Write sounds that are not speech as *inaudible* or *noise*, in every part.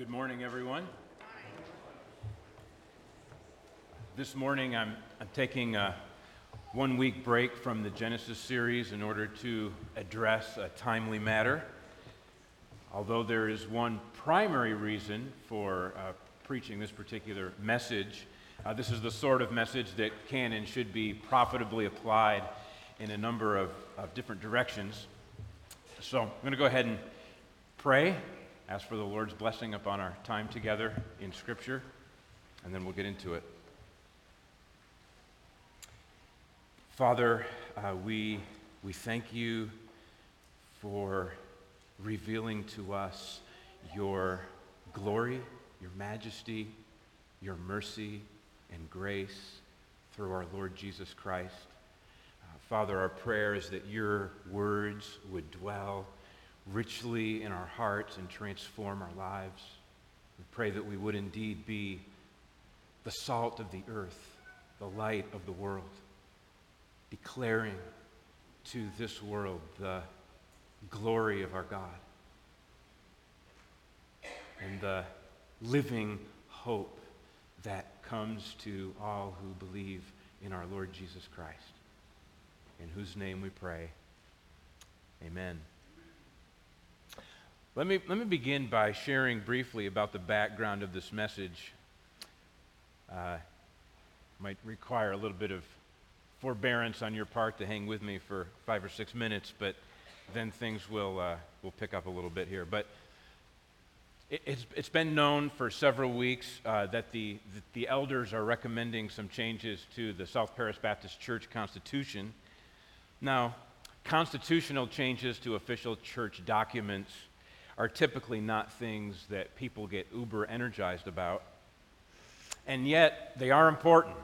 good morning, everyone. This morning, I'm, I'm taking a one week break from the Genesis series in order to address a timely matter. Although there is one primary reason for uh, preaching this particular message, uh, this is the sort of message that can and should be profitably applied in a number of, of different directions. So I'm going to go ahead and pray ask for the Lord's blessing upon our time together in Scripture, and then we'll get into it. Father, uh, we, we thank you for revealing to us your glory, your majesty, your mercy, and grace through our Lord Jesus Christ. Uh, Father, our prayer is that your words would dwell richly in our hearts and transform our lives. We pray that we would indeed be the salt of the earth, the light of the world, declaring to this world the glory of our God and the living hope that comes to all who believe in our Lord Jesus Christ, in whose name we pray. Amen. Let me, let me begin by sharing briefly about the background of this message. Uh, might require a little bit of forbearance on your part to hang with me for five or six minutes, but then things will, uh, will pick up a little bit here. But it, it's, it's been known for several weeks uh, that the, the elders are recommending some changes to the South Paris Baptist Church Constitution. Now, constitutional changes to official church documents are typically not things that people get uber energized about. And yet, they are important.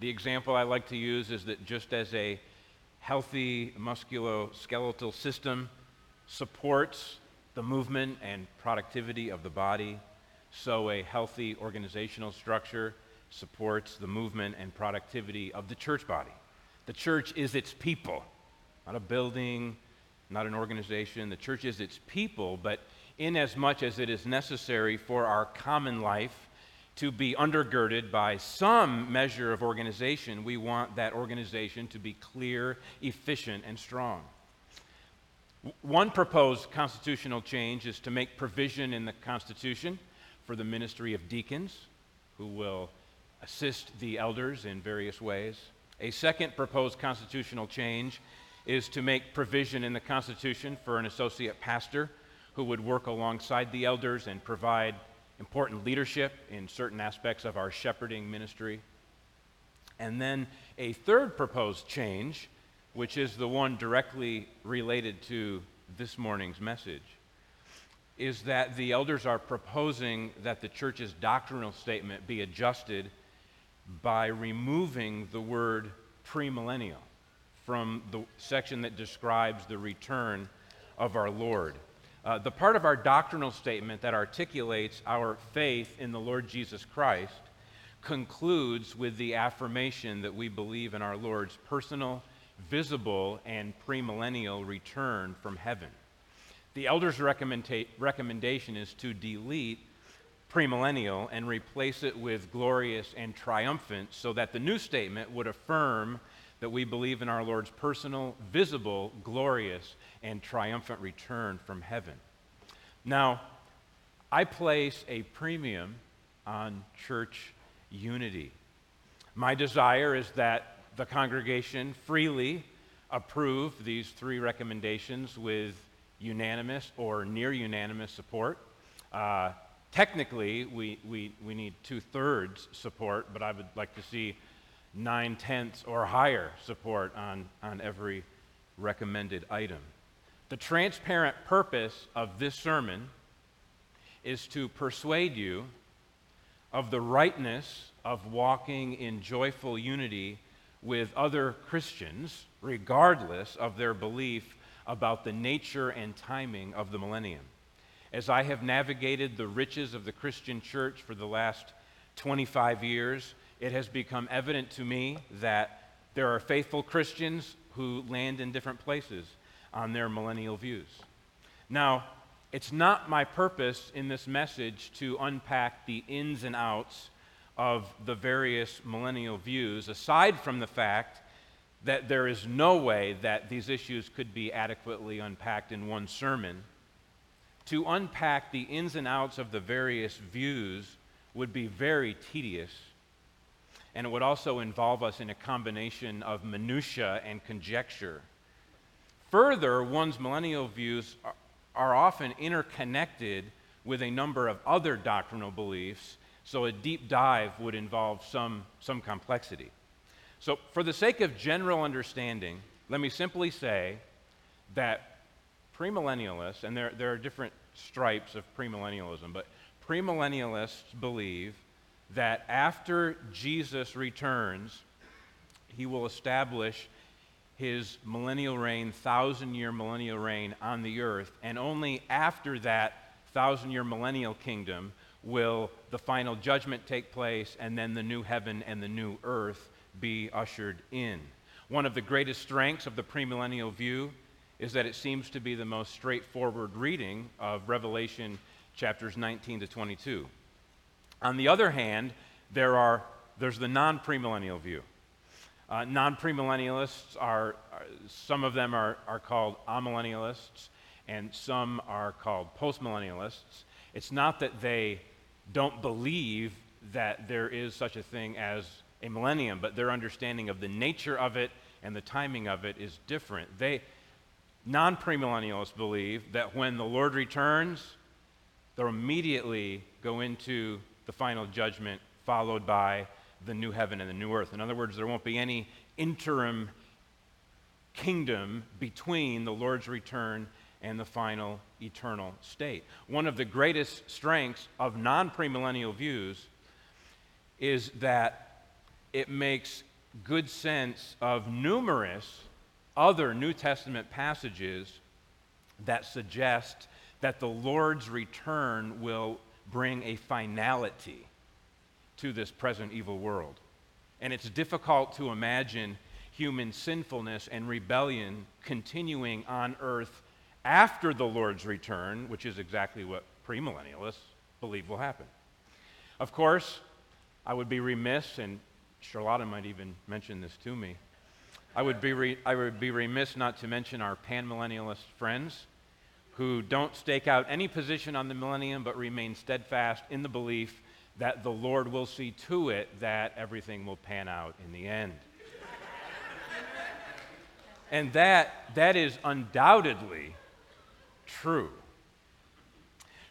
The example I like to use is that just as a healthy musculoskeletal system supports the movement and productivity of the body, so a healthy organizational structure supports the movement and productivity of the church body. The church is its people, not a building, not an organization. The church is its people, but inasmuch as it is necessary for our common life to be undergirded by some measure of organization, we want that organization to be clear, efficient, and strong. One proposed constitutional change is to make provision in the Constitution for the ministry of deacons, who will assist the elders in various ways. A second proposed constitutional change is to make provision in the Constitution for an associate pastor who would work alongside the elders and provide important leadership in certain aspects of our shepherding ministry. And then a third proposed change, which is the one directly related to this morning's message, is that the elders are proposing that the church's doctrinal statement be adjusted by removing the word premillennial from the section that describes the return of our Lord. Uh, the part of our doctrinal statement that articulates our faith in the Lord Jesus Christ concludes with the affirmation that we believe in our Lord's personal, visible, and premillennial return from heaven. The elders' recommendation is to delete premillennial and replace it with glorious and triumphant so that the new statement would affirm that we believe in our Lord's personal, visible, glorious, and triumphant return from heaven. Now, I place a premium on church unity. My desire is that the congregation freely approve these three recommendations with unanimous or near unanimous support. Uh, technically, we, we, we need two thirds support, but I would like to see nine tenths or higher support on, on every recommended item. The transparent purpose of this sermon is to persuade you of the rightness of walking in joyful unity with other Christians, regardless of their belief about the nature and timing of the millennium. As I have navigated the riches of the Christian church for the last 25 years, it has become evident to me that there are faithful Christians who land in different places on their millennial views. Now, it's not my purpose in this message to unpack the ins and outs of the various millennial views, aside from the fact that there is no way that these issues could be adequately unpacked in one sermon. To unpack the ins and outs of the various views would be very tedious, and it would also involve us in a combination of minutia and conjecture. Further, one's millennial views are, often interconnected with a number of other doctrinal beliefs, so a deep dive would involve some, some complexity. So, for the sake of general understanding, let me simply say that premillennialists, and there, there are different stripes of premillennialism, but premillennialists believe that after Jesus returns, he will establish his millennial reign, thousand year millennial reign on the earth, and only after that thousand year millennial kingdom will the final judgment take place, and then the new heaven and the new earth be ushered in. One of the greatest strengths of the premillennial view is that it seems to be the most straightforward reading of Revelation chapters 19 to 22. On the other hand, there are, there's the non premillennial view. Uh, non premillennialists are, are, some of them are, are called amillennialists, and some are called postmillennialists. It's not that they don't believe that there is such a thing as a millennium, but their understanding of the nature of it and the timing of it is different. They, non premillennialists, believe that when the Lord returns, they'll immediately go into the final judgment, followed by the new heaven and the new earth. In other words, there won't be any interim kingdom between the Lord's return and the final eternal state. One of the greatest strengths of non premillennial views is that it makes good sense of numerous other New Testament passages that suggest that the Lord's return will bring a finality to this present evil world. And it's difficult to imagine human sinfulness and rebellion continuing on earth after the Lord's return, which is exactly what premillennialists believe will happen. Of course, I would be remiss and Charlotta might even mention this to me. I would be, re- I would be remiss not to mention our panmillennialist friends who don't stake out any position on the millennium but remain steadfast in the belief that the Lord will see to it that everything will pan out in the end. *laughs* and that, that is undoubtedly true.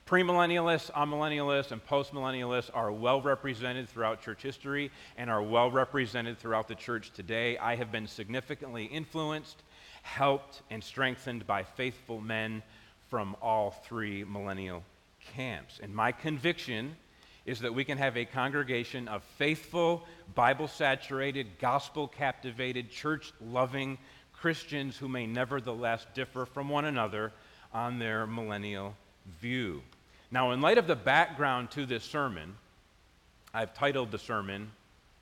Premillennialists, amillennialists, and postmillennialists are well represented throughout church history and are well represented throughout the church today. I have been significantly influenced, helped, and strengthened by faithful men from all three millennial camps. And my conviction is that we can have a congregation of faithful, Bible saturated, gospel captivated, church loving Christians who may nevertheless differ from one another on their millennial view. Now, in light of the background to this sermon, I've titled the sermon,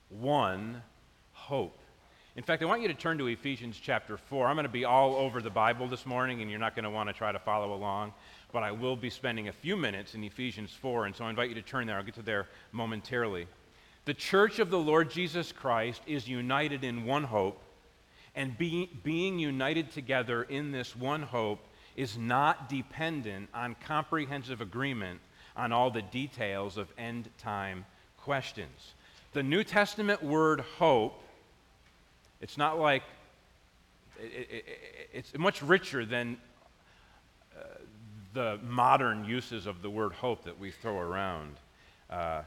One Hope. In fact, I want you to turn to Ephesians chapter 4. I'm going to be all over the Bible this morning, and you're not going to want to try to follow along, but I will be spending a few minutes in Ephesians 4, and so I invite you to turn there. I'll get to there momentarily. The church of the Lord Jesus Christ is united in one hope, and be, being united together in this one hope is not dependent on comprehensive agreement on all the details of end time questions. The New Testament word hope, it's not like, it, it, it's much richer than uh, the modern uses of the word hope that we throw around. Uh,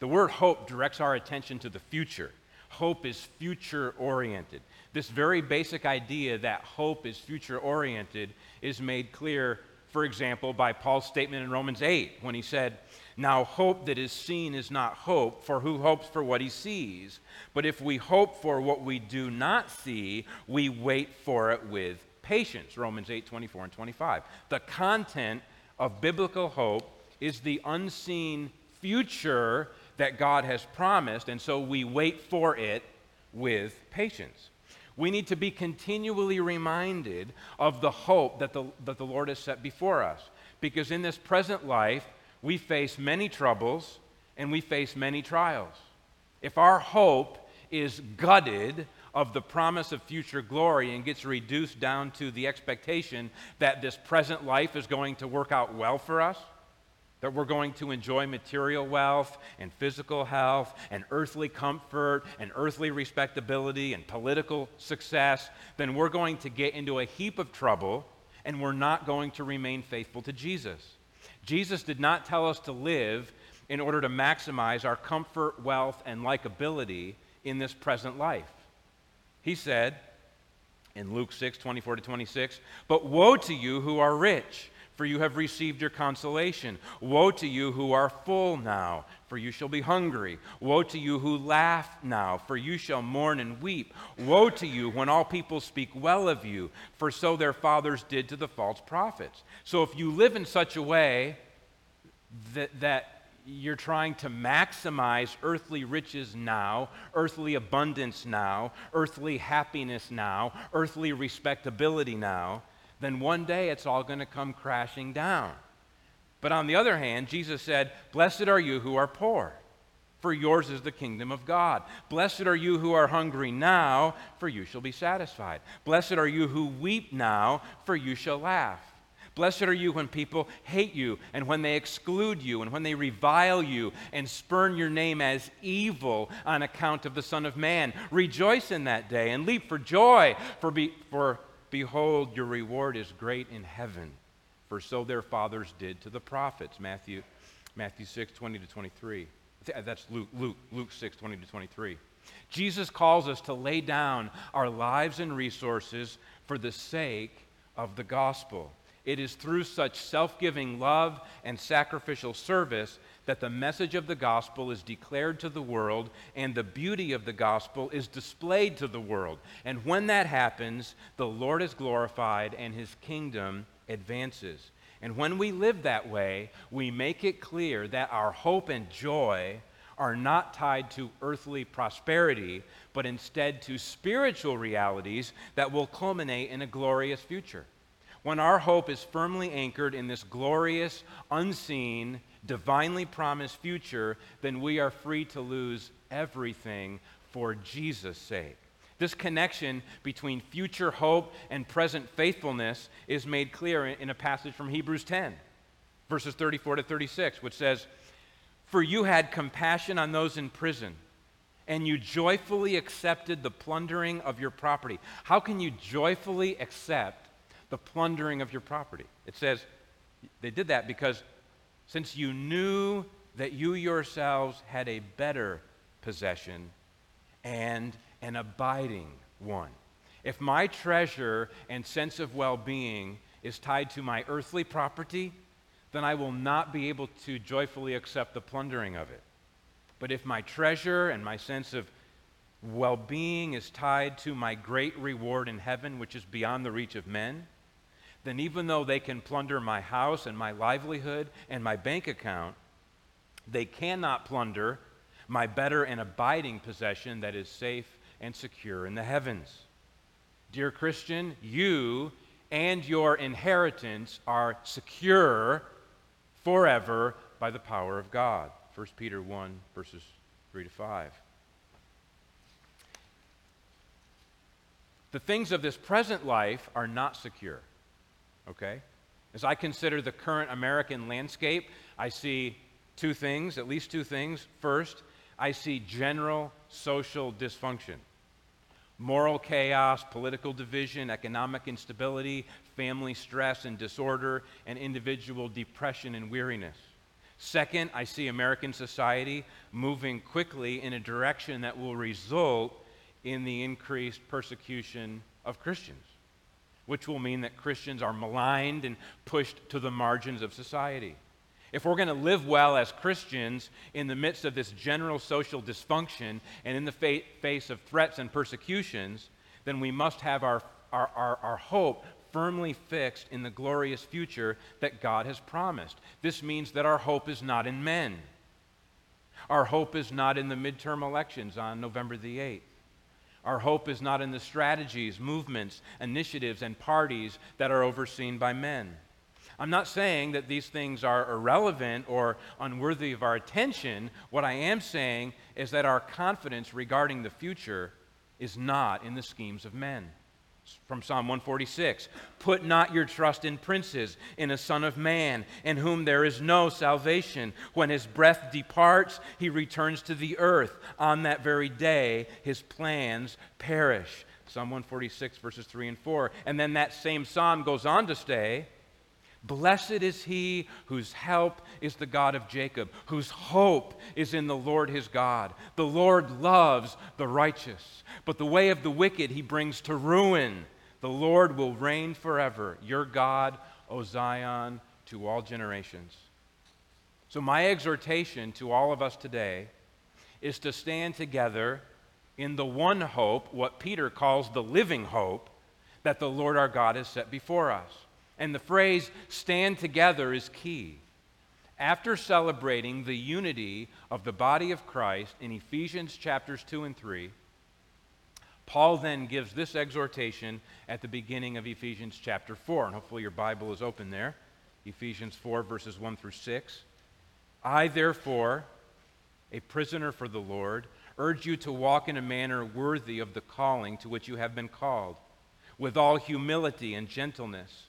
the word hope directs our attention to the future. Hope is future oriented. This very basic idea that hope is future oriented is made clear, for example, by Paul's statement in Romans 8 when he said, Now hope that is seen is not hope, for who hopes for what he sees? But if we hope for what we do not see, we wait for it with patience. Romans 8 24 and 25. The content of biblical hope is the unseen future that God has promised, and so we wait for it with patience. We need to be continually reminded of the hope that the, that the Lord has set before us. because in this present life, we face many troubles and we face many trials. If our hope is gutted of the promise of future glory and gets reduced down to the expectation that this present life is going to work out well for us, that we're going to enjoy material wealth and physical health and earthly comfort and earthly respectability and political success, then we're going to get into a heap of trouble and we're not going to remain faithful to Jesus. Jesus did not tell us to live in order to maximize our comfort, wealth, and likability in this present life. He said in Luke 6 24 to 26, But woe to you who are rich, for you have received your consolation. Woe to you who are full now, for you shall be hungry. Woe to you who laugh now, for you shall mourn and weep. Woe to you when all people speak well of you, for so their fathers did to the false prophets. So if you live in such a way that, that you're trying to maximize earthly riches now, earthly abundance now, earthly happiness now, earthly respectability now, then one day it's all going to come crashing down. But on the other hand, Jesus said, Blessed are you who are poor, for yours is the kingdom of God. Blessed are you who are hungry now, for you shall be satisfied. Blessed are you who weep now, for you shall laugh. Blessed are you when people hate you and when they exclude you and when they revile you and spurn your name as evil on account of the Son of Man. Rejoice in that day and leap for joy, for, be, for behold, your reward is great in heaven. For so their fathers did to the prophets. Matthew, Matthew 6, 20 to 23. That's Luke, Luke, Luke 6, 20 to 23. Jesus calls us to lay down our lives and resources for the sake of the gospel. It is through such self giving love and sacrificial service that the message of the gospel is declared to the world and the beauty of the gospel is displayed to the world. And when that happens, the Lord is glorified and his kingdom advances. And when we live that way, we make it clear that our hope and joy are not tied to earthly prosperity, but instead to spiritual realities that will culminate in a glorious future when our hope is firmly anchored in this glorious, unseen, divinely promised future, then we are free to lose everything for Jesus' sake. This connection between future hope and present faithfulness is made clear in a passage from Hebrews 10, verses 34 to 36, which says, For you had compassion on those in prison, and you joyfully accepted the plundering of your property. How can you joyfully accept the plundering of your property. It says they did that because since you knew that you yourselves had a better possession and an abiding one. If my treasure and sense of well being is tied to my earthly property, then I will not be able to joyfully accept the plundering of it. But if my treasure and my sense of well being is tied to my great reward in heaven, which is beyond the reach of men, then even though they can plunder my house and my livelihood and my bank account, they cannot plunder my better and abiding possession that is safe and secure in the heavens. Dear Christian, you and your inheritance are secure forever by the power of God. 1 Peter 1, verses 3 to 5. The things of this present life are not secure okay? As I consider the current American landscape, I see two things, at least two things. First, I see general social dysfunction moral chaos, political division, economic instability, family stress and disorder, and individual depression and weariness. Second, I see American society moving quickly in a direction that will result in the increased persecution of Christians which will mean that Christians are maligned and pushed to the margins of society. If we're going to live well as Christians in the midst of this general social dysfunction and in the fa- face of threats and persecutions, then we must have our, our, our, our hope firmly fixed in the glorious future that God has promised. This means that our hope is not in men. Our hope is not in the midterm elections on November the 8th. Our hope is not in the strategies, movements, initiatives, and parties that are overseen by men. I'm not saying that these things are irrelevant or unworthy of our attention. What I am saying is that our confidence regarding the future is not in the schemes of men. From Psalm 146 Put not your trust in princes, in a son of man, in whom there is no salvation. When his breath departs, he returns to the earth. On that very day, his plans perish. Psalm 146, verses 3 and 4. And then that same psalm goes on to say, Blessed is he whose help is the God of Jacob, whose hope is in the Lord his God. The Lord loves the righteous, but the way of the wicked he brings to ruin. The Lord will reign forever, your God, O Zion, to all generations. So, my exhortation to all of us today is to stand together in the one hope, what Peter calls the living hope, that the Lord our God has set before us. And the phrase stand together is key. After celebrating the unity of the body of Christ in Ephesians chapters 2 and 3, Paul then gives this exhortation at the beginning of Ephesians chapter 4. And hopefully your Bible is open there. Ephesians 4, verses 1 through 6. I, therefore, a prisoner for the Lord, urge you to walk in a manner worthy of the calling to which you have been called, with all humility and gentleness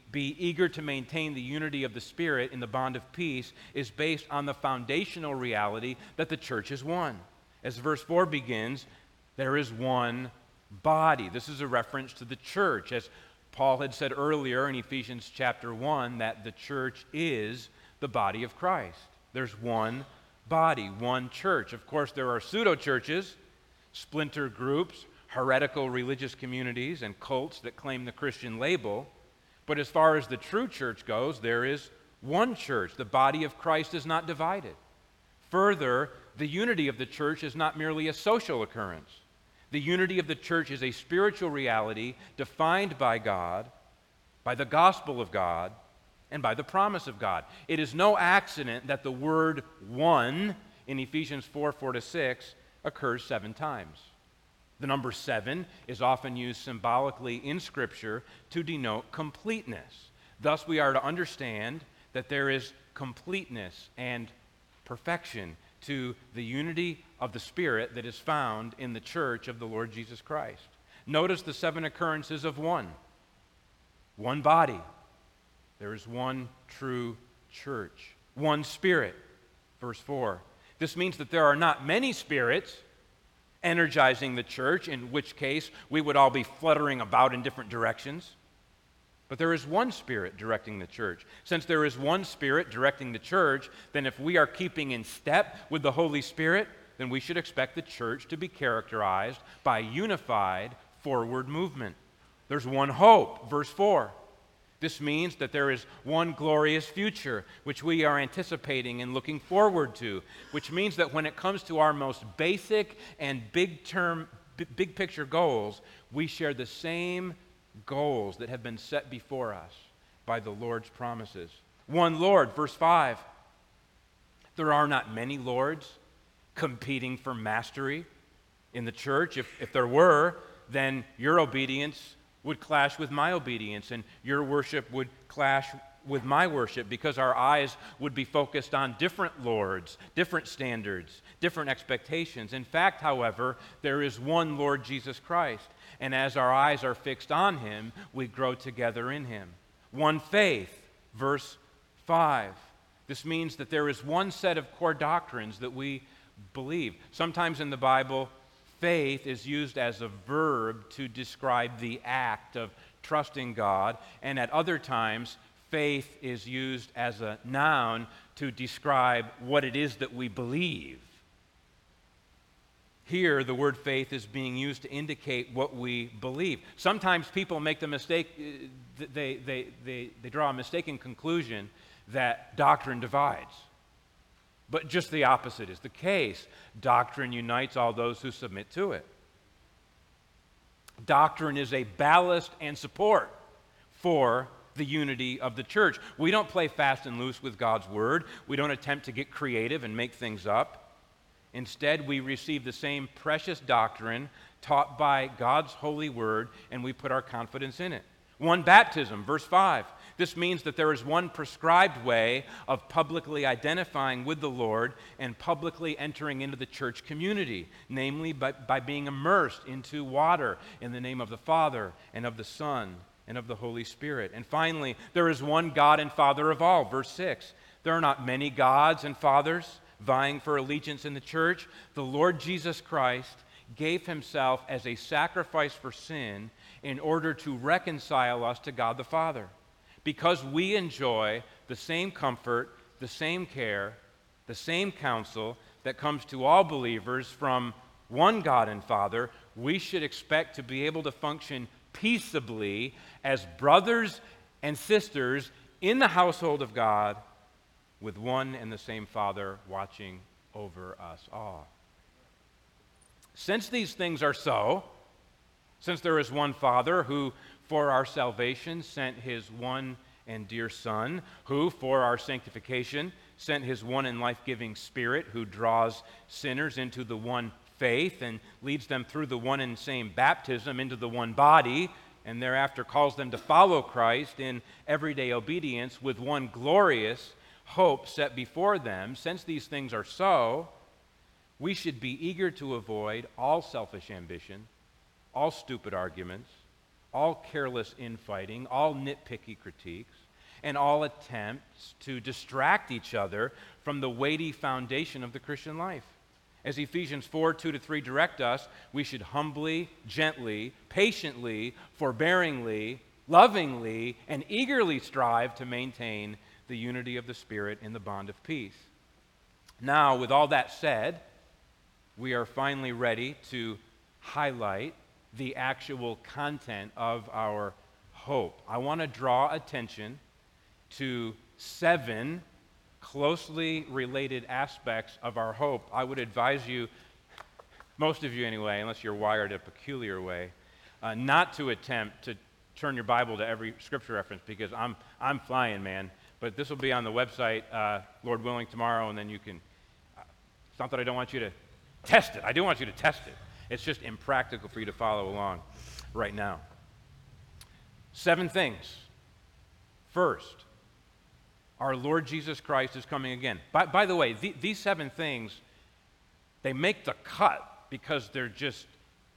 be eager to maintain the unity of the Spirit in the bond of peace is based on the foundational reality that the church is one. As verse 4 begins, there is one body. This is a reference to the church. As Paul had said earlier in Ephesians chapter 1, that the church is the body of Christ. There's one body, one church. Of course, there are pseudo churches, splinter groups, heretical religious communities, and cults that claim the Christian label. But as far as the true church goes, there is one church. The body of Christ is not divided. Further, the unity of the church is not merely a social occurrence. The unity of the church is a spiritual reality defined by God, by the gospel of God, and by the promise of God. It is no accident that the word one in Ephesians 4 4 to 6 occurs seven times. The number seven is often used symbolically in Scripture to denote completeness. Thus, we are to understand that there is completeness and perfection to the unity of the Spirit that is found in the church of the Lord Jesus Christ. Notice the seven occurrences of one one body, there is one true church, one Spirit. Verse 4. This means that there are not many spirits energizing the church, in which case we would all be fluttering about in different directions. But there is one Spirit directing the church. Since there is one Spirit directing the church, then if we are keeping in step with the Holy Spirit, then we should expect the church to be characterized by unified forward movement. There's one hope, verse 4. This means that there is one glorious future which we are anticipating and looking forward to, which means that when it comes to our most basic and big term, big picture goals, we share the same goals that have been set before us by the Lord's promises. One Lord, verse 5. There are not many lords competing for mastery in the church. If, if there were, then your obedience would clash with my obedience, and your worship would clash with my worship because our eyes would be focused on different lords, different standards, different expectations. In fact, however, there is one Lord Jesus Christ, and as our eyes are fixed on him, we grow together in him. One faith, verse 5. This means that there is one set of core doctrines that we believe. Sometimes in the Bible, faith is used as a verb to describe the act of trusting God, and at other times, faith is used as a noun to describe what it is that we believe. Here, the word faith is being used to indicate what we believe. Sometimes people make the mistake, uh, they, they, they, they draw a mistaken conclusion that doctrine divides. But just the opposite is the case. Doctrine unites all those who submit to it. Doctrine is a ballast and support for the unity of the church. We don't play fast and loose with God's word. We don't attempt to get creative and make things up. Instead, we receive the same precious doctrine taught by God's holy word, and we put our confidence in it. One baptism, verse 5. This means that there is one prescribed way of publicly identifying with the Lord and publicly entering into the church community, namely by, by being immersed into water in the name of the Father and of the Son and of the Holy Spirit. And finally, there is one God and Father of all, verse 6. There are not many gods and fathers vying for allegiance in the church. The Lord Jesus Christ gave himself as a sacrifice for sin in order to reconcile us to God the Father because we enjoy the same comfort, the same care, the same counsel that comes to all believers from one God and Father, we should expect to be able to function peaceably as brothers and sisters in the household of God with one and the same Father watching over us all. Since these things are so, since there is one Father who for our salvation sent his one and dear Son, who for our sanctification sent his one and life giving Spirit, who draws sinners into the one faith and leads them through the one and same baptism into the one body, and thereafter calls them to follow Christ in everyday obedience with one glorious hope set before them. Since these things are so, we should be eager to avoid all selfish ambition, all stupid arguments all careless infighting, all nitpicky critiques, and all attempts to distract each other from the weighty foundation of the Christian life. As Ephesians 4 2 to 3 direct us, we should humbly, gently, patiently, forbearingly, lovingly, and eagerly strive to maintain the unity of the Spirit in the bond of peace. Now, with all that said, we are finally ready to highlight the actual content of our hope. I want to draw attention to seven closely related aspects of our hope. I would advise you, most of you anyway, unless you're wired a peculiar way, uh, not to attempt to turn your Bible to every scripture reference because I'm, I'm flying, man. But this will be on the website, uh, Lord willing, tomorrow, and then you can. Uh, it's not that I don't want you to test it, I do want you to test it. It's just impractical for you to follow along right now. Seven things. First, our Lord Jesus Christ is coming again. By, by the way, the, these seven things, they make the cut because they're just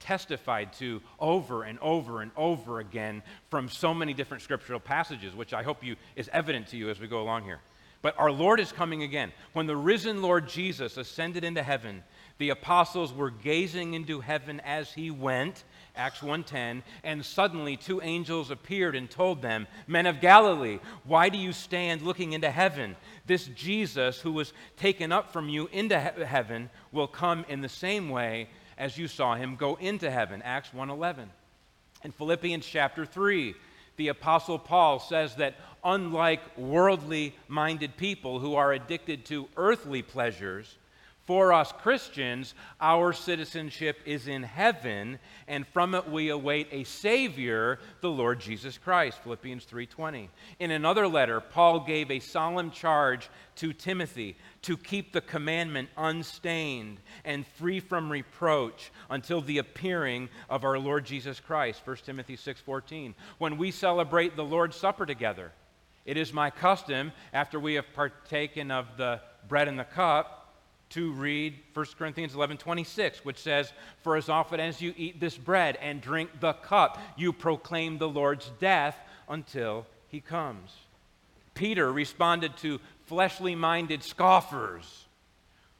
testified to over and over and over again from so many different scriptural passages, which I hope you is evident to you as we go along here. But our Lord is coming again. When the risen Lord Jesus ascended into heaven, the apostles were gazing into heaven as he went, Acts 1:10, and suddenly two angels appeared and told them, "Men of Galilee, why do you stand looking into heaven? This Jesus who was taken up from you into he- heaven will come in the same way as you saw him go into heaven." Acts 1:11. In Philippians chapter 3, the apostle Paul says that unlike worldly minded people who are addicted to earthly pleasures, for us Christians, our citizenship is in heaven, and from it we await a savior, the Lord Jesus Christ. Philippians 3:20. In another letter, Paul gave a solemn charge to Timothy to keep the commandment unstained and free from reproach until the appearing of our Lord Jesus Christ. 1 Timothy 6:14. When we celebrate the Lord's Supper together, it is my custom after we have partaken of the bread and the cup to read 1 Corinthians 11 26, which says, For as often as you eat this bread and drink the cup, you proclaim the Lord's death until he comes. Peter responded to fleshly minded scoffers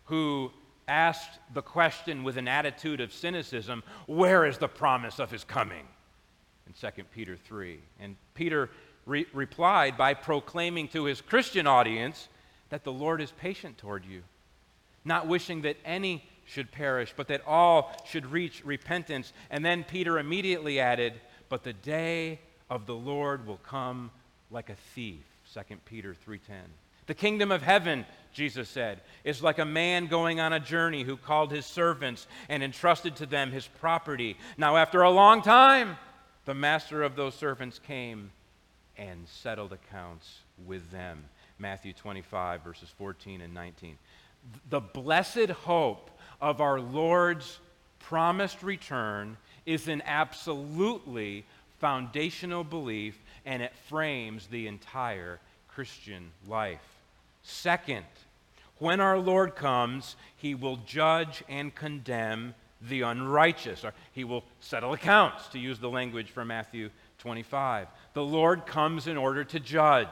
who asked the question with an attitude of cynicism Where is the promise of his coming? In 2 Peter 3. And Peter re- replied by proclaiming to his Christian audience that the Lord is patient toward you not wishing that any should perish, but that all should reach repentance. And then Peter immediately added, But the day of the Lord will come like a thief. 2 Peter 3:10. The kingdom of heaven, Jesus said, is like a man going on a journey who called his servants and entrusted to them his property. Now, after a long time, the master of those servants came and settled accounts with them. Matthew 25, verses 14 and 19. The blessed hope of our Lord's promised return is an absolutely foundational belief, and it frames the entire Christian life. Second, when our Lord comes, he will judge and condemn the unrighteous, or he will settle accounts, to use the language from Matthew 25. The Lord comes in order to judge,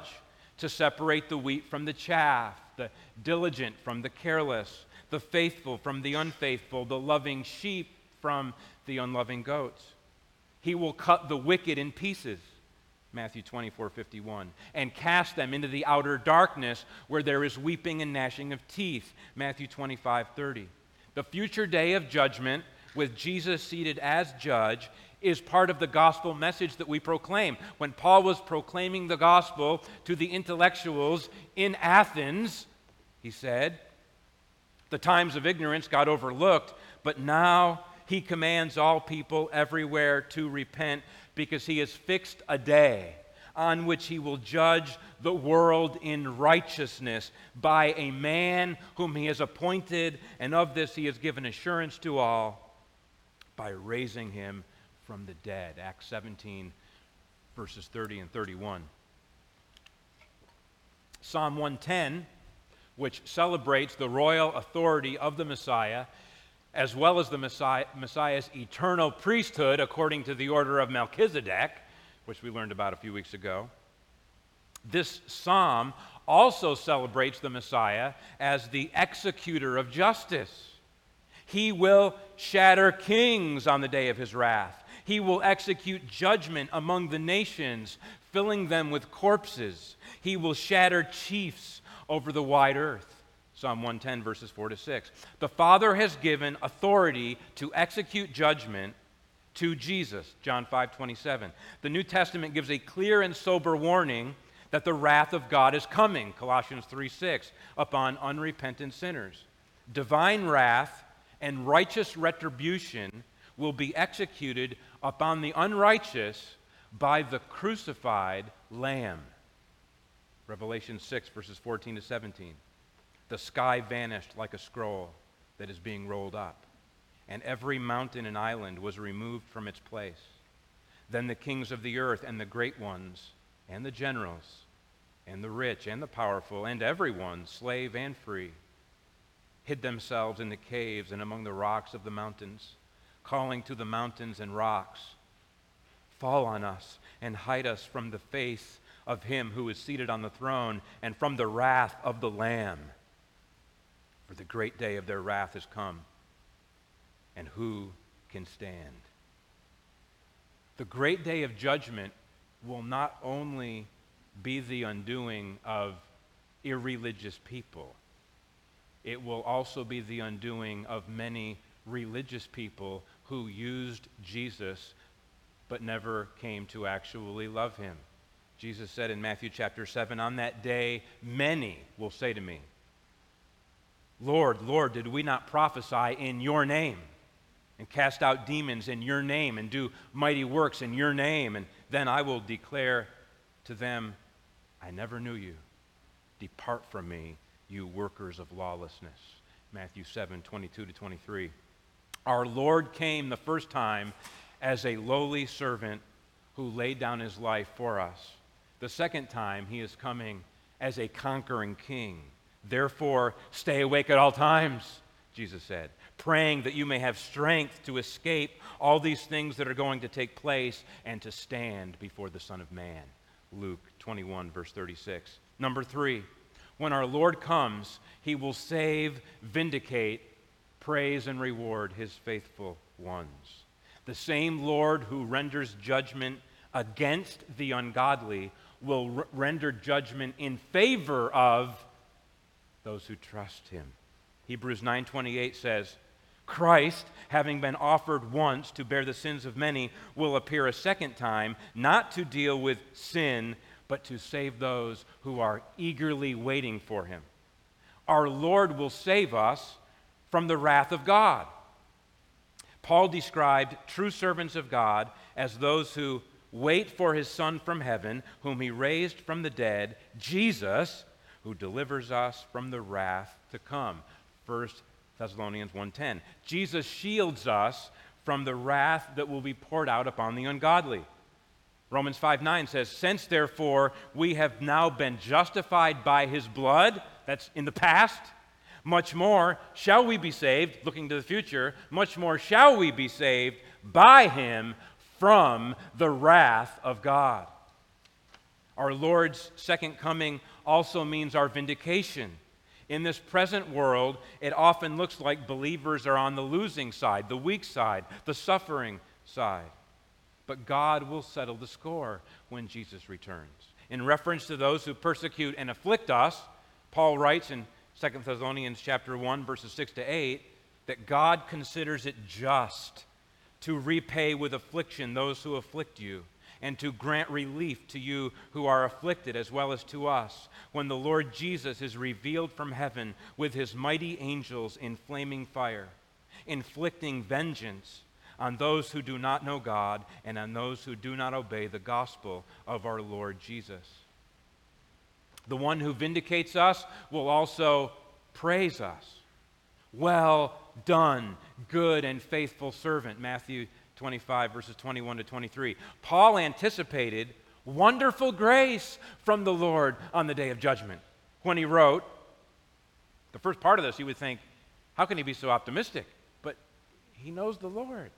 to separate the wheat from the chaff, the diligent from the careless, the faithful from the unfaithful, the loving sheep from the unloving goats. He will cut the wicked in pieces. Matthew 24, 51, and cast them into the outer darkness where there is weeping and gnashing of teeth. Matthew 25, 30. The future day of judgment, with Jesus seated as judge, is part of the gospel message that we proclaim. When Paul was proclaiming the gospel to the intellectuals in Athens, he said, The times of ignorance got overlooked, but now he commands all people everywhere to repent because he has fixed a day on which he will judge the world in righteousness by a man whom he has appointed, and of this he has given assurance to all by raising him from the dead. Acts 17, verses 30 and 31. Psalm 110, which celebrates the royal authority of the Messiah, as well as the Messiah, Messiah's eternal priesthood according to the order of Melchizedek, which we learned about a few weeks ago. This psalm also celebrates the Messiah as the executor of justice. He will shatter kings on the day of his wrath. He will execute judgment among the nations, filling them with corpses. He will shatter chiefs over the wide earth. Psalm 110, verses 4 to 6. The Father has given authority to execute judgment to Jesus, John 5, 27. The New Testament gives a clear and sober warning that the wrath of God is coming, Colossians 3, 6, upon unrepentant sinners. Divine wrath and righteous retribution will be executed upon the unrighteous by the crucified Lamb. Revelation 6, verses 14 to 17. The sky vanished like a scroll that is being rolled up, and every mountain and island was removed from its place. Then the kings of the earth and the great ones, and the generals, and the rich and the powerful, and everyone, slave and free, hid themselves in the caves and among the rocks of the mountains, calling to the mountains and rocks, Fall on us and hide us from the face of him who is seated on the throne and from the wrath of the Lamb. For the great day of their wrath has come, and who can stand? The great day of judgment will not only be the undoing of irreligious people, it will also be the undoing of many religious people who used Jesus but never came to actually love him. Jesus said in Matthew chapter 7 On that day, many will say to me, Lord, Lord, did we not prophesy in your name and cast out demons in your name and do mighty works in your name? And then I will declare to them, I never knew you. Depart from me, you workers of lawlessness. Matthew 7 22 to 23. Our Lord came the first time as a lowly servant who laid down his life for us. The second time, he is coming as a conquering king Therefore, stay awake at all times, Jesus said, praying that you may have strength to escape all these things that are going to take place and to stand before the Son of Man. Luke 21, verse 36. Number three, when our Lord comes, he will save, vindicate, praise, and reward his faithful ones. The same Lord who renders judgment against the ungodly will r- render judgment in favor of those who trust him. Hebrews 9:28 says, Christ, having been offered once to bear the sins of many, will appear a second time, not to deal with sin, but to save those who are eagerly waiting for him. Our Lord will save us from the wrath of God. Paul described true servants of God as those who wait for his Son from heaven, whom he raised from the dead, Jesus, who delivers us from the wrath to come. 1 Thessalonians 1:10. Jesus shields us from the wrath that will be poured out upon the ungodly. Romans 5 9 says, Since therefore we have now been justified by his blood, that's in the past, much more shall we be saved, looking to the future, much more shall we be saved by him from the wrath of God. Our Lord's second coming also means our vindication. In this present world, it often looks like believers are on the losing side, the weak side, the suffering side. But God will settle the score when Jesus returns. In reference to those who persecute and afflict us, Paul writes in 2 Thessalonians chapter 1 verses 6 to 8 that God considers it just to repay with affliction those who afflict you and to grant relief to you who are afflicted as well as to us when the Lord Jesus is revealed from heaven with his mighty angels in flaming fire inflicting vengeance on those who do not know God and on those who do not obey the gospel of our Lord Jesus. The one who vindicates us will also praise us. Well done, good and faithful servant. Matthew 25, verses 21 to 23. Paul anticipated wonderful grace from the Lord on the day of judgment. When he wrote, the first part of this, you would think, how can he be so optimistic? But he knows the Lord.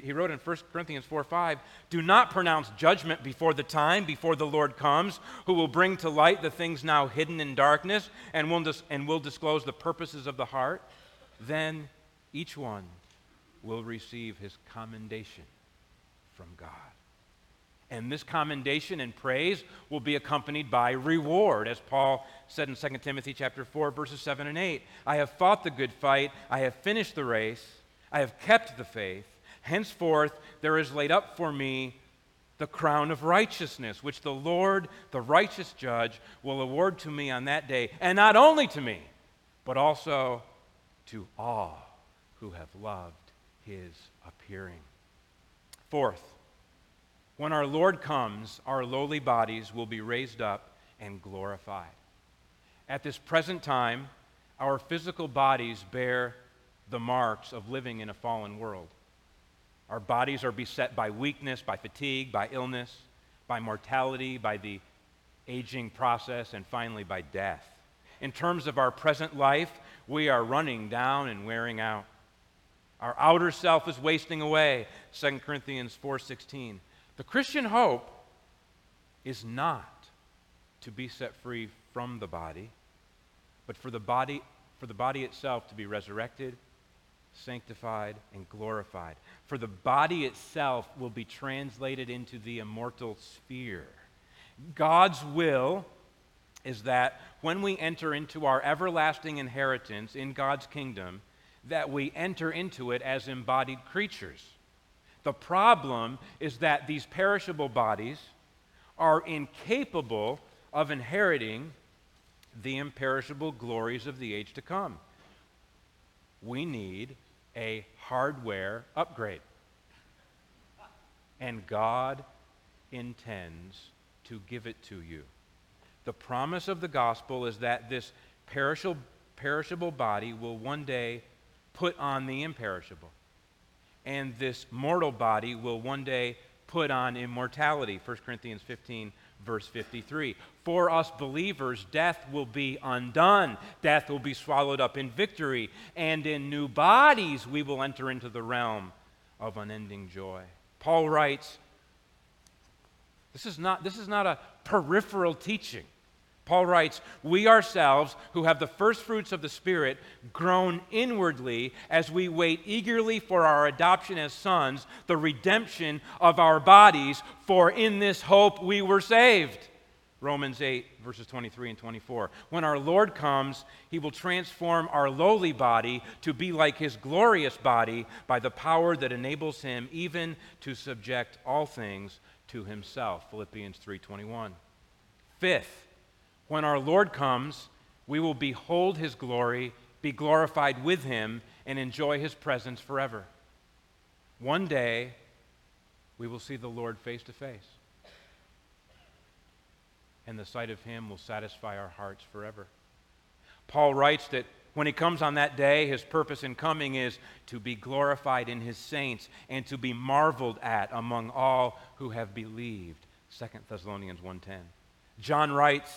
He, wrote in 1 Corinthians 4 5, Do not pronounce judgment before the time, before the Lord comes, who will bring to light the things now hidden in darkness and will, dis- and will disclose the purposes of the heart. Then each one will receive his commendation from God. And this commendation and praise will be accompanied by reward, as Paul said in 2 Timothy chapter 4, verses 7 and 8. I have fought the good fight, I have finished the race, I have kept the faith. Henceforth, there is laid up for me the crown of righteousness, which the Lord, the righteous judge, will award to me on that day. And not only to me, but also to all who have loved his appearing. Fourth, when our Lord comes, our lowly bodies will be raised up and glorified. At this present time, our physical bodies bear the marks of living in a fallen world. Our bodies are beset by weakness, by fatigue, by illness, by mortality, by the aging process, and finally by death. In terms of our present life, we are running down and wearing out. Our outer self is wasting away. 2 Corinthians 4:16. The Christian hope is not to be set free from the body, but for the body for the body itself to be resurrected sanctified, and glorified. For the body itself will be translated into the immortal sphere. God's will is that when we enter into our everlasting inheritance in God's kingdom, that we enter into it as embodied creatures. The problem is that these perishable bodies are incapable of inheriting the imperishable glories of the age to come we need a hardware upgrade. And God intends to give it to you. The promise of the gospel is that this perishable, perishable body will one day put on the imperishable. And this mortal body will one day put on immortality. 1 Corinthians 15 verse 53. For us believers, death will be undone. Death will be swallowed up in victory. And in new bodies, we will enter into the realm of unending joy. Paul writes, this is not, this is not a peripheral teaching. Paul writes, We ourselves, who have the first fruits of the Spirit, groan inwardly as we wait eagerly for our adoption as sons, the redemption of our bodies, for in this hope we were saved. Romans 8, verses 23 and 24. When our Lord comes, he will transform our lowly body to be like his glorious body by the power that enables him even to subject all things to himself. Philippians 3:21. Fifth, when our Lord comes, we will behold his glory, be glorified with him, and enjoy his presence forever. One day, we will see the Lord face to face and the sight of him will satisfy our hearts forever. Paul writes that when he comes on that day, his purpose in coming is to be glorified in his saints and to be marveled at among all who have believed. 2 Thessalonians 1:10. John writes,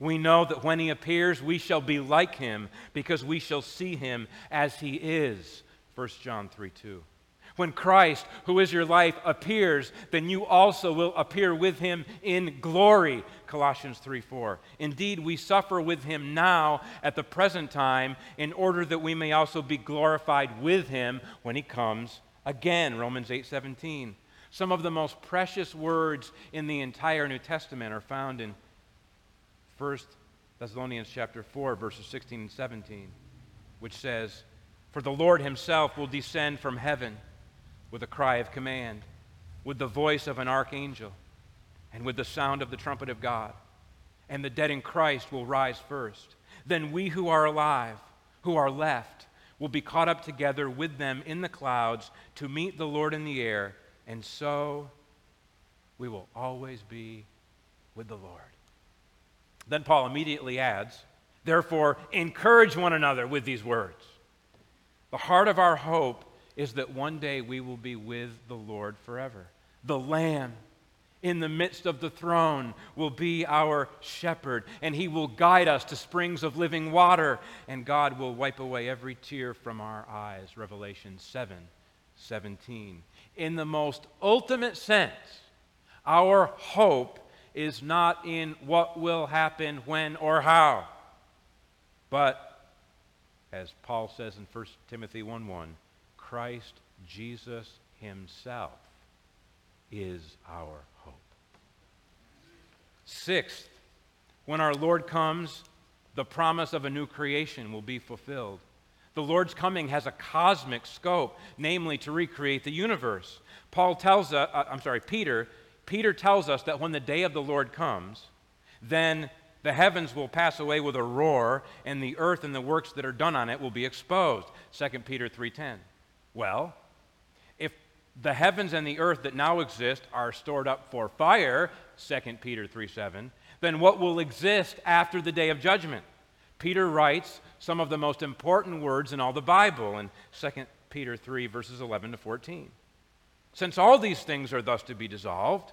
"We know that when he appears, we shall be like him because we shall see him as he is." 1 John 3 2. When Christ, who is your life, appears, then you also will appear with him in glory. Colossians 3 4. Indeed, we suffer with him now at the present time in order that we may also be glorified with him when he comes again. Romans 8 17. Some of the most precious words in the entire New Testament are found in 1 Thessalonians chapter 4, verses 16 and 17, which says, For the Lord himself will descend from heaven with a cry of command, with the voice of an archangel, and with the sound of the trumpet of God. And the dead in Christ will rise first. Then we who are alive, who are left, will be caught up together with them in the clouds to meet the Lord in the air, and so we will always be with the Lord. Then Paul immediately adds, Therefore, encourage one another with these words. The heart of our hope is that one day we will be with the Lord forever. The Lamb in the midst of the throne will be our shepherd, and he will guide us to springs of living water, and God will wipe away every tear from our eyes. Revelation 7 17. In the most ultimate sense, our hope is not in what will happen, when, or how, but as Paul says in 1 Timothy 1 1, Christ Jesus Himself is our hope. Sixth, when our Lord comes, the promise of a new creation will be fulfilled. The Lord's coming has a cosmic scope, namely to recreate the universe. Paul tells us, uh, I'm sorry, Peter, Peter tells us that when the day of the Lord comes, then the heavens will pass away with a roar and the earth and the works that are done on it will be exposed. 2 Peter 3:10. Well, if the heavens and the earth that now exist are stored up for fire, 2 Peter 3 7, then what will exist after the day of judgment? Peter writes some of the most important words in all the Bible in 2 Peter 3, verses 11 to 14. Since all these things are thus to be dissolved,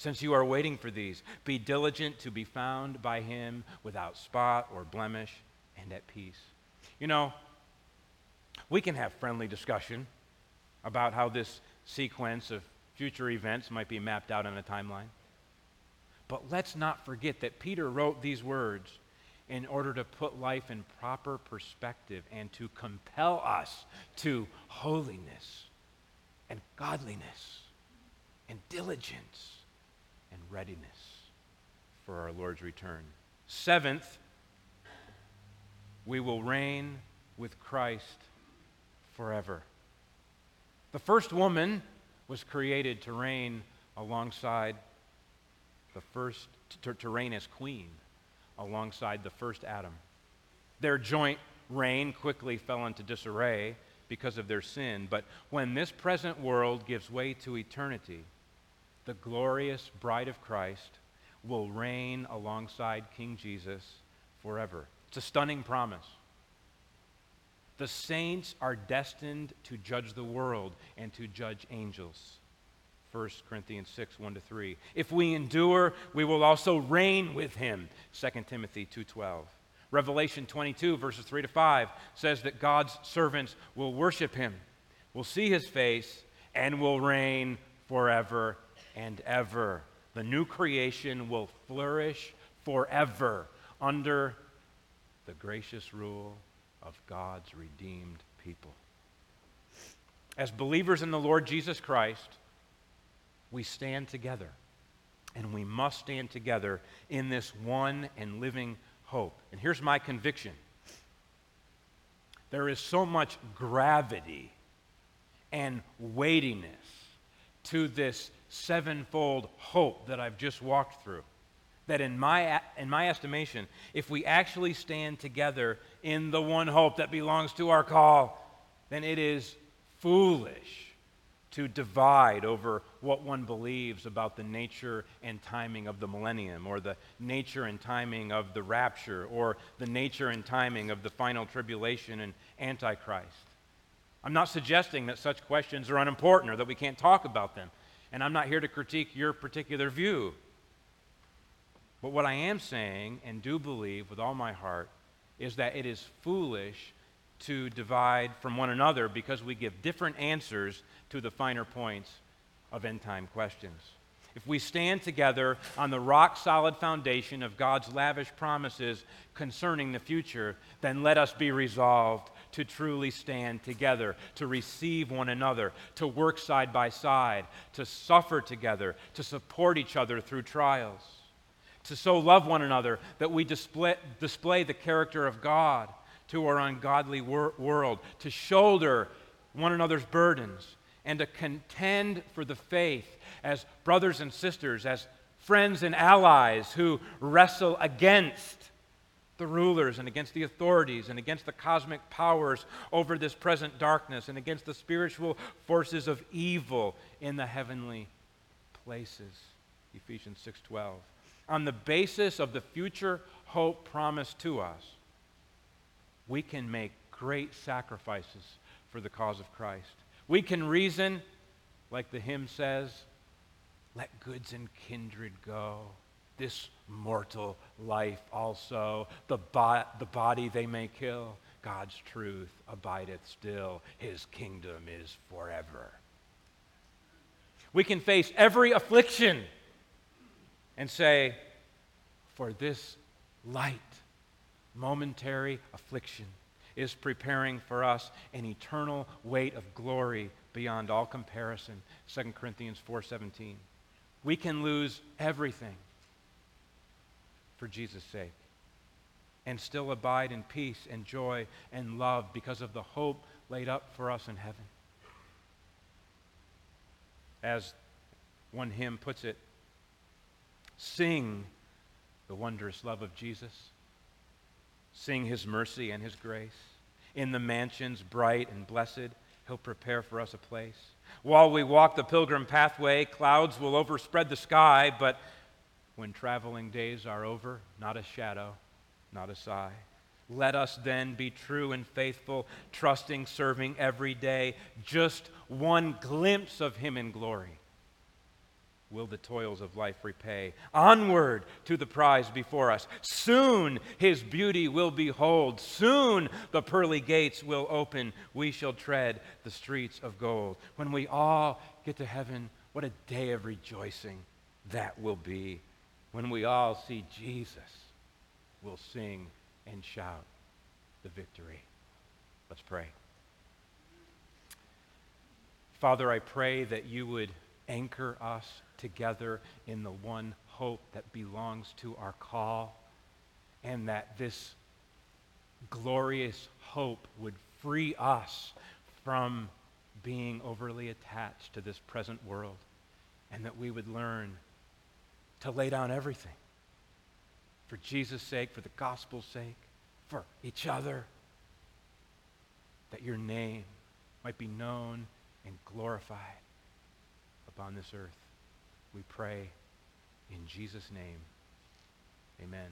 since you are waiting for these, be diligent to be found by him without spot or blemish and at peace. You know, we can have friendly discussion about how this sequence of future events might be mapped out on a timeline. But let's not forget that Peter wrote these words in order to put life in proper perspective and to compel us to holiness and godliness and diligence and readiness for our Lord's return. Seventh, we will reign with Christ forever. The first woman was created to reign alongside the first, to, to reign as queen alongside the first Adam. Their joint reign quickly fell into disarray because of their sin, but when this present world gives way to eternity, the glorious bride of Christ will reign alongside King Jesus forever. It's a stunning promise. The saints are destined to judge the world and to judge angels 1 Corinthians 6, 1 to 3. If we endure, we will also reign with him. 2 Timothy 2.12. Revelation 22, verses 3 to 5 says that God's servants will worship him, will see his face, and will reign forever and ever. The new creation will flourish forever under the gracious rule of God's redeemed people. As believers in the Lord Jesus Christ, we stand together. And we must stand together in this one and living hope. And here's my conviction there is so much gravity and weightiness to this sevenfold hope that I've just walked through. That in my, in my estimation, if we actually stand together in the one hope that belongs to our call, then it is foolish to divide over what one believes about the nature and timing of the millennium, or the nature and timing of the rapture, or the nature and timing of the final tribulation and Antichrist. I'm not suggesting that such questions are unimportant or that we can't talk about them, and I'm not here to critique your particular view. But what I am saying, and do believe with all my heart, is that it is foolish to divide from one another because we give different answers to the finer points of end time questions. If we stand together on the rock solid foundation of God's lavish promises concerning the future, then let us be resolved to truly stand together, to receive one another, to work side by side, to suffer together, to support each other through trials, to so love one another that we display, display the character of God to our ungodly wor- world, to shoulder one another's burdens, and to contend for the faith as brothers and sisters, as friends and allies who wrestle against the rulers and against the authorities and against the cosmic powers over this present darkness and against the spiritual forces of evil in the heavenly places. Ephesians 6:12. On the basis of the future hope promised to us, we can make great sacrifices for the cause of Christ. We can reason, like the hymn says, let goods and kindred go. This mortal life also, the, bo- the body they may kill. God's truth abideth still, his kingdom is forever. We can face every affliction and say, For this light momentary affliction is preparing for us an eternal weight of glory beyond all comparison 2 corinthians 4.17 we can lose everything for jesus sake and still abide in peace and joy and love because of the hope laid up for us in heaven as one hymn puts it sing the wondrous love of jesus sing his mercy and his grace. In the mansions bright and blessed, he'll prepare for us a place. While we walk the pilgrim pathway, clouds will overspread the sky, but when traveling days are over, not a shadow, not a sigh. Let us then be true and faithful, trusting, serving every day, just one glimpse of him in glory will the toils of life repay. Onward to the prize before us. Soon his beauty will behold. Soon the pearly gates will open. We shall tread the streets of gold. When we all get to heaven, what a day of rejoicing that will be. When we all see Jesus, we'll sing and shout the victory. Let's pray. Father, I pray that you would anchor us together in the one hope that belongs to our call, and that this glorious hope would free us from being overly attached to this present world, and that we would learn to lay down everything for Jesus' sake, for the gospel's sake, for each other, that your name might be known and glorified upon this earth. We pray in Jesus' name. Amen.